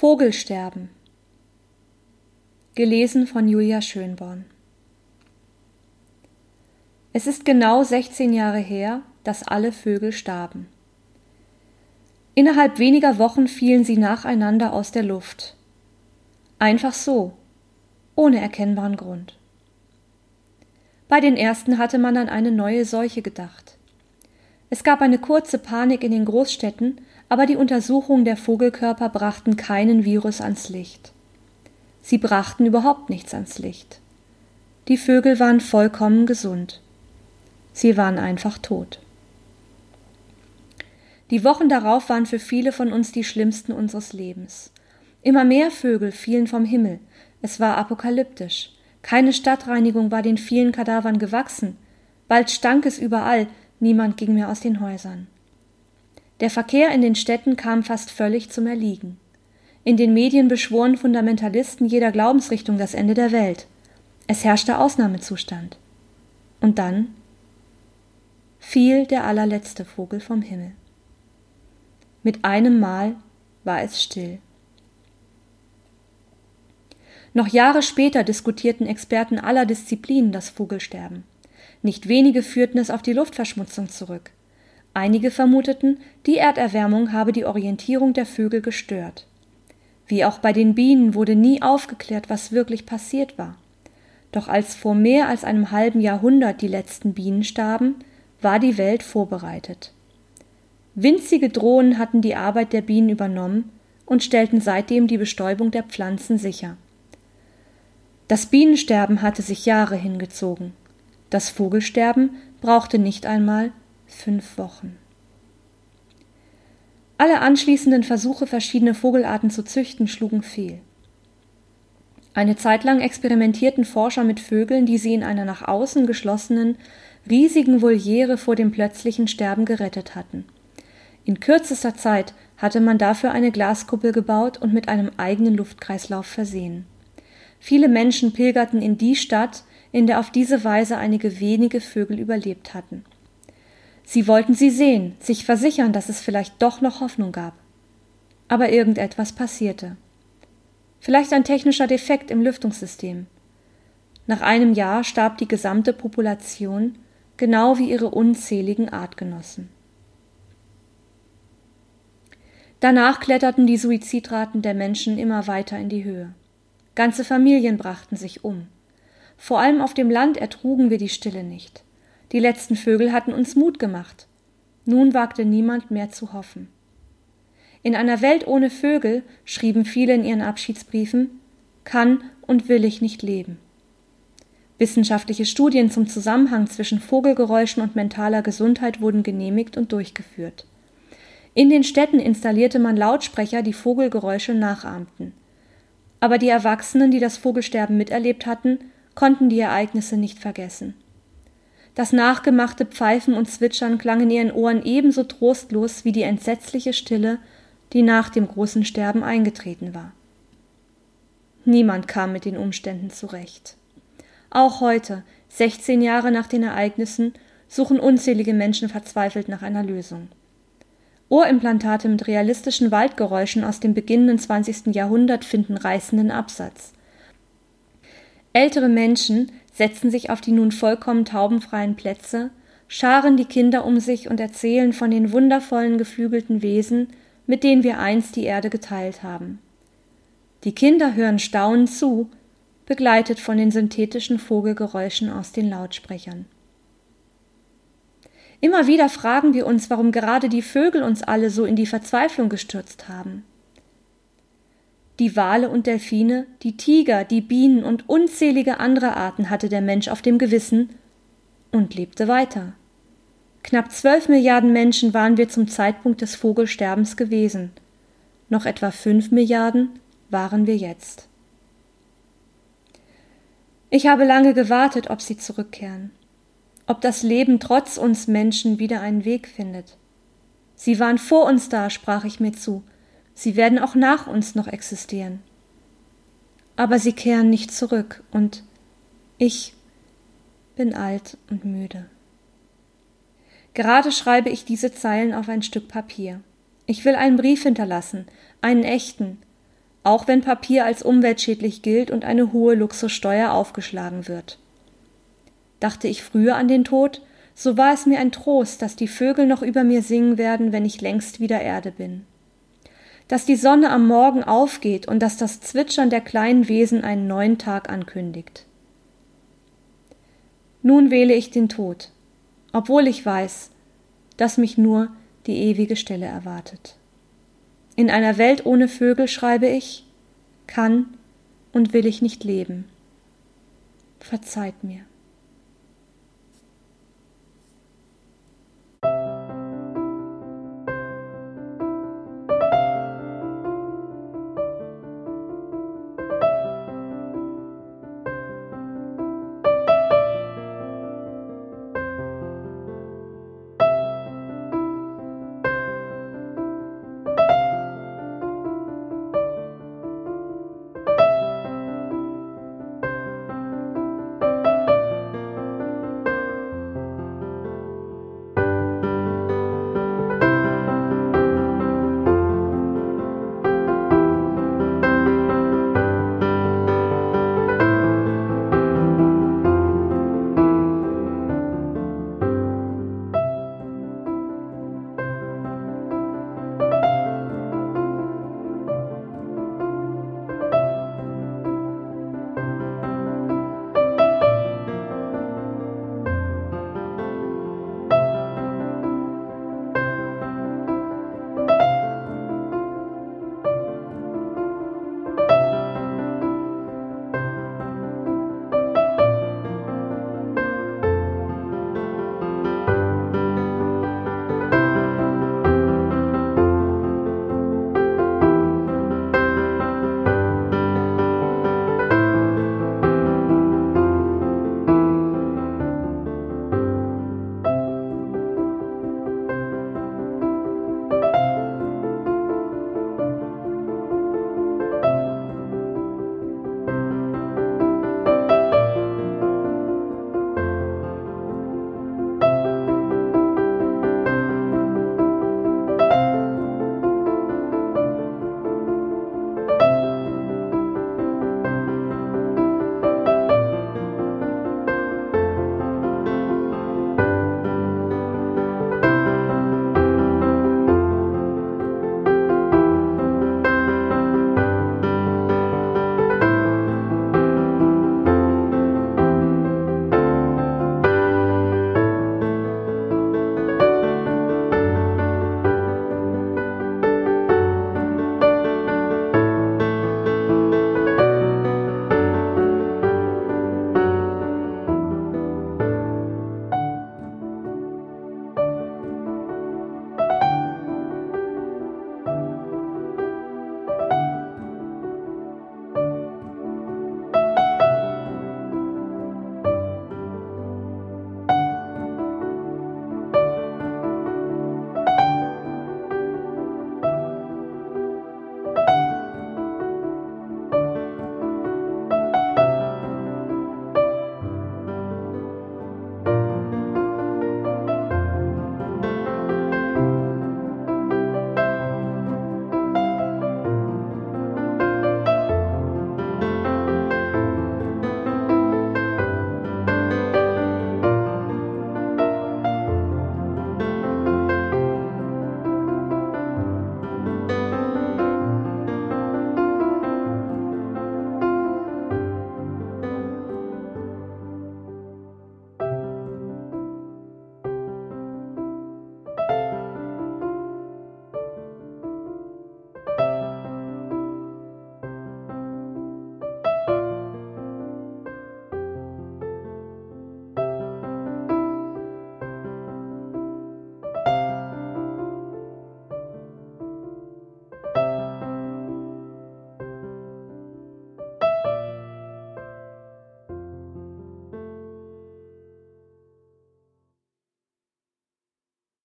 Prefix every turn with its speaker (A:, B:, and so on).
A: Vogelsterben. Gelesen von Julia Schönborn. Es ist genau 16 Jahre her, dass alle Vögel starben. Innerhalb weniger Wochen fielen sie nacheinander aus der Luft. Einfach so, ohne erkennbaren Grund. Bei den ersten hatte man an eine neue Seuche gedacht. Es gab eine kurze Panik in den Großstädten, aber die Untersuchungen der Vogelkörper brachten keinen Virus ans Licht. Sie brachten überhaupt nichts ans Licht. Die Vögel waren vollkommen gesund. Sie waren einfach tot. Die Wochen darauf waren für viele von uns die schlimmsten unseres Lebens. Immer mehr Vögel fielen vom Himmel. Es war apokalyptisch. Keine Stadtreinigung war den vielen Kadavern gewachsen. Bald stank es überall, niemand ging mehr aus den Häusern. Der Verkehr in den Städten kam fast völlig zum Erliegen. In den Medien beschworen Fundamentalisten jeder Glaubensrichtung das Ende der Welt. Es herrschte Ausnahmezustand. Und dann fiel der allerletzte Vogel vom Himmel. Mit einem Mal war es still. Noch Jahre später diskutierten Experten aller Disziplinen das Vogelsterben. Nicht wenige führten es auf die Luftverschmutzung zurück. Einige vermuteten, die Erderwärmung habe die Orientierung der Vögel gestört. Wie auch bei den Bienen wurde nie aufgeklärt, was wirklich passiert war. Doch als vor mehr als einem halben Jahrhundert die letzten Bienen starben, war die Welt vorbereitet. Winzige Drohnen hatten die Arbeit der Bienen übernommen und stellten seitdem die Bestäubung der Pflanzen sicher. Das Bienensterben hatte sich Jahre hingezogen. Das Vogelsterben brauchte nicht einmal fünf Wochen. Alle anschließenden Versuche, verschiedene Vogelarten zu züchten, schlugen fehl. Eine Zeit lang experimentierten Forscher mit Vögeln, die sie in einer nach außen geschlossenen, riesigen Voliere vor dem plötzlichen Sterben gerettet hatten. In kürzester Zeit hatte man dafür eine Glaskuppel gebaut und mit einem eigenen Luftkreislauf versehen. Viele Menschen pilgerten in die Stadt, in der auf diese Weise einige wenige Vögel überlebt hatten. Sie wollten sie sehen, sich versichern, dass es vielleicht doch noch Hoffnung gab. Aber irgendetwas passierte. Vielleicht ein technischer Defekt im Lüftungssystem. Nach einem Jahr starb die gesamte Population, genau wie ihre unzähligen Artgenossen. Danach kletterten die Suizidraten der Menschen immer weiter in die Höhe. Ganze Familien brachten sich um. Vor allem auf dem Land ertrugen wir die Stille nicht. Die letzten Vögel hatten uns Mut gemacht. Nun wagte niemand mehr zu hoffen. In einer Welt ohne Vögel, schrieben viele in ihren Abschiedsbriefen, kann und will ich nicht leben. Wissenschaftliche Studien zum Zusammenhang zwischen Vogelgeräuschen und mentaler Gesundheit wurden genehmigt und durchgeführt. In den Städten installierte man Lautsprecher, die Vogelgeräusche nachahmten aber die Erwachsenen, die das Vogelsterben miterlebt hatten, konnten die Ereignisse nicht vergessen. Das nachgemachte Pfeifen und Zwitschern klang in ihren Ohren ebenso trostlos wie die entsetzliche Stille, die nach dem großen Sterben eingetreten war. Niemand kam mit den Umständen zurecht. Auch heute, 16 Jahre nach den Ereignissen, suchen unzählige Menschen verzweifelt nach einer Lösung. Ohrimplantate mit realistischen Waldgeräuschen aus dem beginnenden 20. Jahrhundert finden reißenden Absatz. Ältere Menschen setzen sich auf die nun vollkommen taubenfreien Plätze, scharen die Kinder um sich und erzählen von den wundervollen geflügelten Wesen, mit denen wir einst die Erde geteilt haben. Die Kinder hören staunend zu, begleitet von den synthetischen Vogelgeräuschen aus den Lautsprechern. Immer wieder fragen wir uns, warum gerade die Vögel uns alle so in die Verzweiflung gestürzt haben. Die Wale und Delfine, die Tiger, die Bienen und unzählige andere Arten hatte der Mensch auf dem Gewissen und lebte weiter. Knapp zwölf Milliarden Menschen waren wir zum Zeitpunkt des Vogelsterbens gewesen. Noch etwa fünf Milliarden waren wir jetzt. Ich habe lange gewartet, ob sie zurückkehren ob das Leben trotz uns Menschen wieder einen Weg findet. Sie waren vor uns da, sprach ich mir zu, sie werden auch nach uns noch existieren. Aber sie kehren nicht zurück, und ich bin alt und müde. Gerade schreibe ich diese Zeilen auf ein Stück Papier. Ich will einen Brief hinterlassen, einen echten, auch wenn Papier als umweltschädlich gilt und eine hohe Luxussteuer aufgeschlagen wird. Dachte ich früher an den Tod, so war es mir ein Trost, dass die Vögel noch über mir singen werden, wenn ich längst wieder Erde bin. Dass die Sonne am Morgen aufgeht und dass das Zwitschern der kleinen Wesen einen neuen Tag ankündigt. Nun wähle ich den Tod, obwohl ich weiß, dass mich nur die ewige Stille erwartet. In einer Welt ohne Vögel schreibe ich, kann und will ich nicht leben. Verzeiht mir.